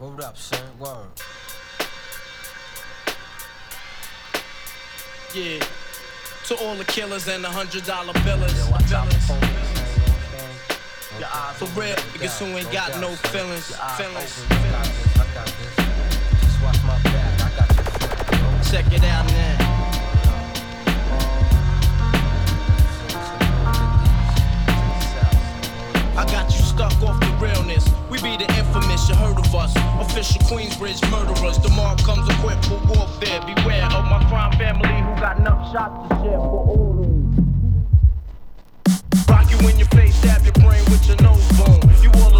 Word up, son. Word. Yeah. To all the killers and the hundred dollar billers. For billers. police, man, you I'm saying? Your eyes For real, niggas who ain't got no feelings, feelings, open, I got this, I got this. Just watch my back, I got your front, you know? Check it out now. I got you stuck off the realness. We be the infamous, you heard of us. Official Queensbridge murderers. The Tomorrow comes equipped for warfare. Beware of my crime family who got enough shots to share for all of them. Rock you in your face, stab your brain with your nose bone. You all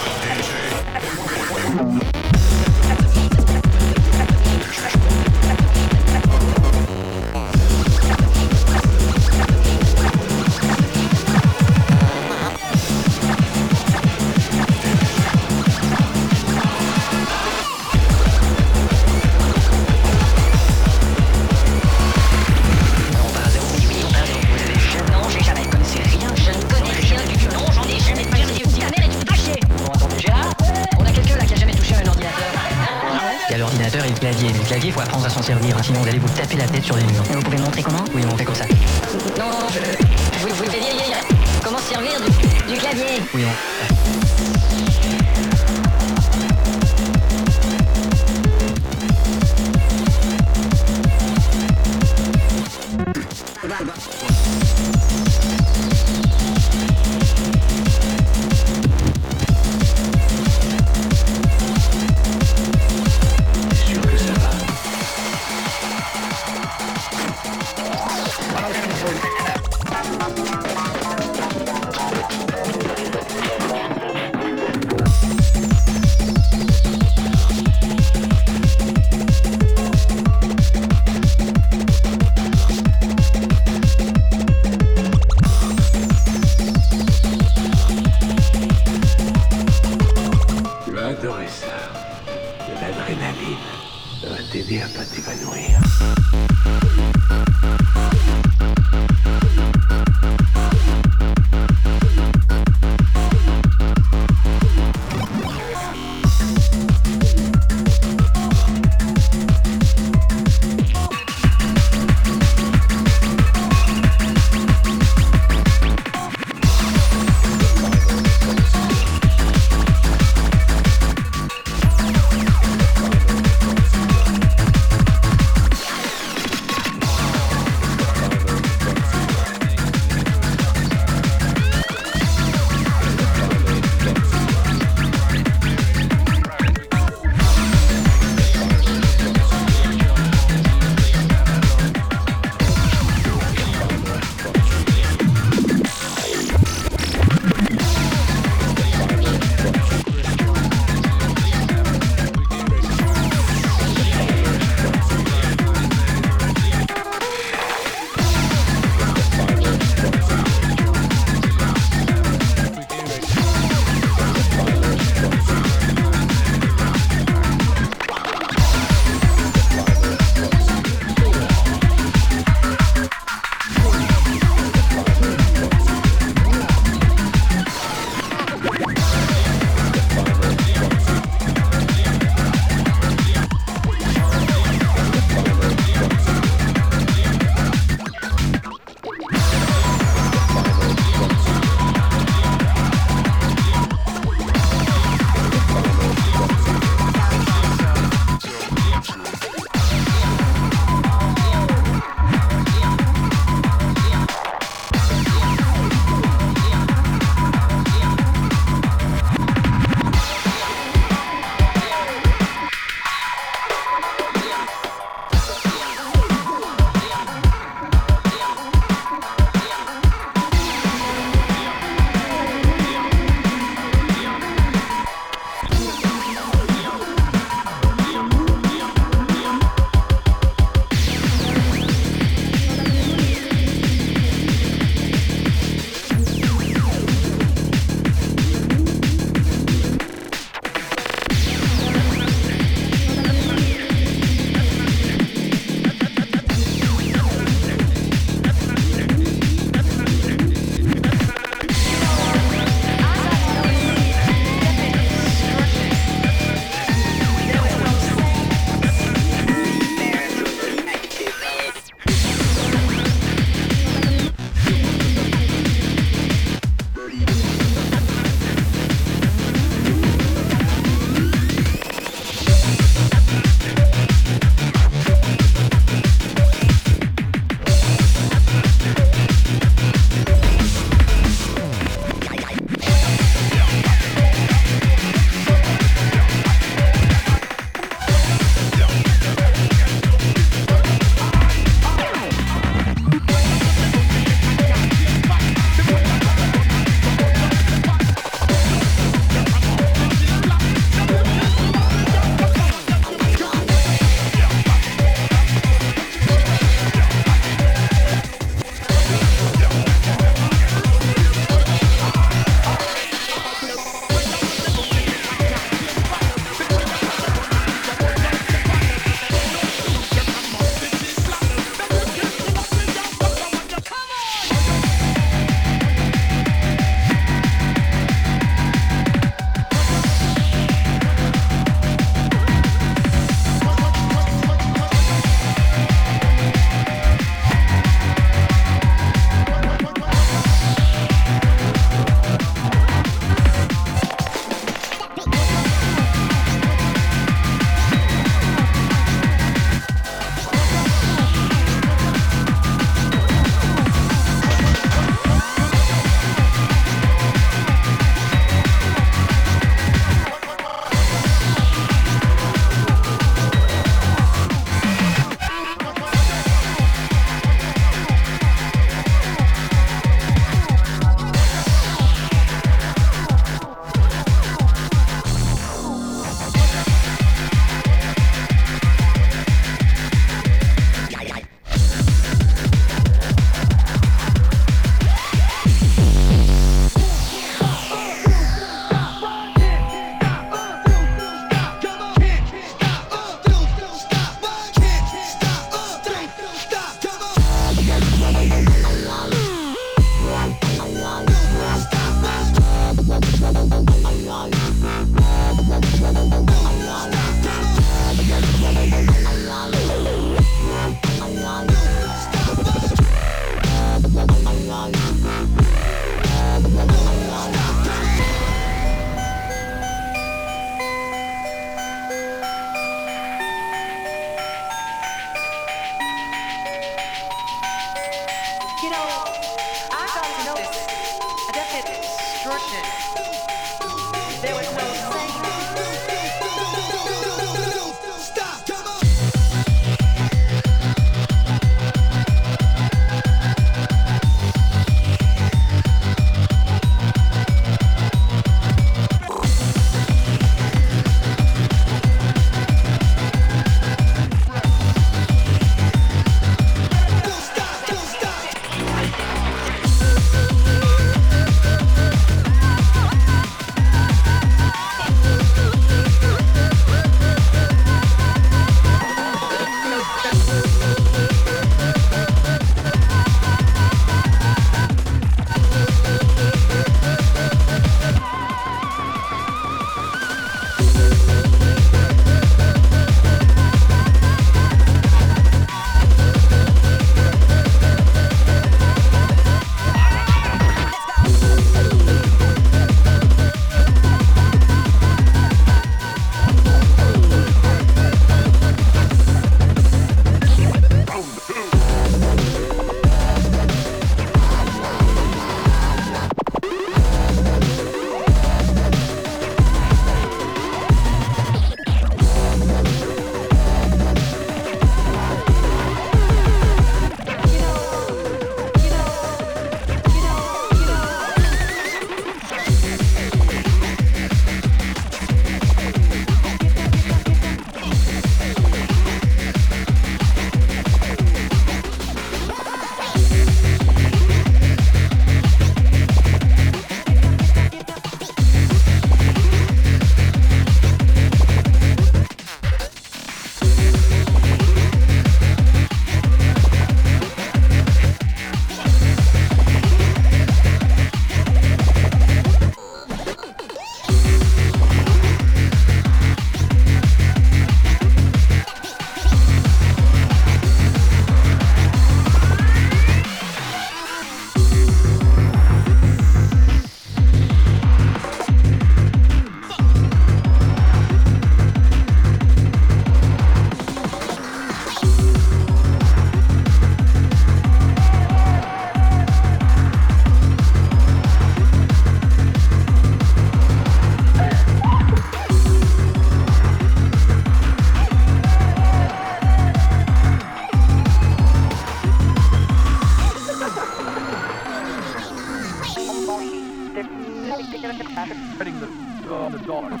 dollars.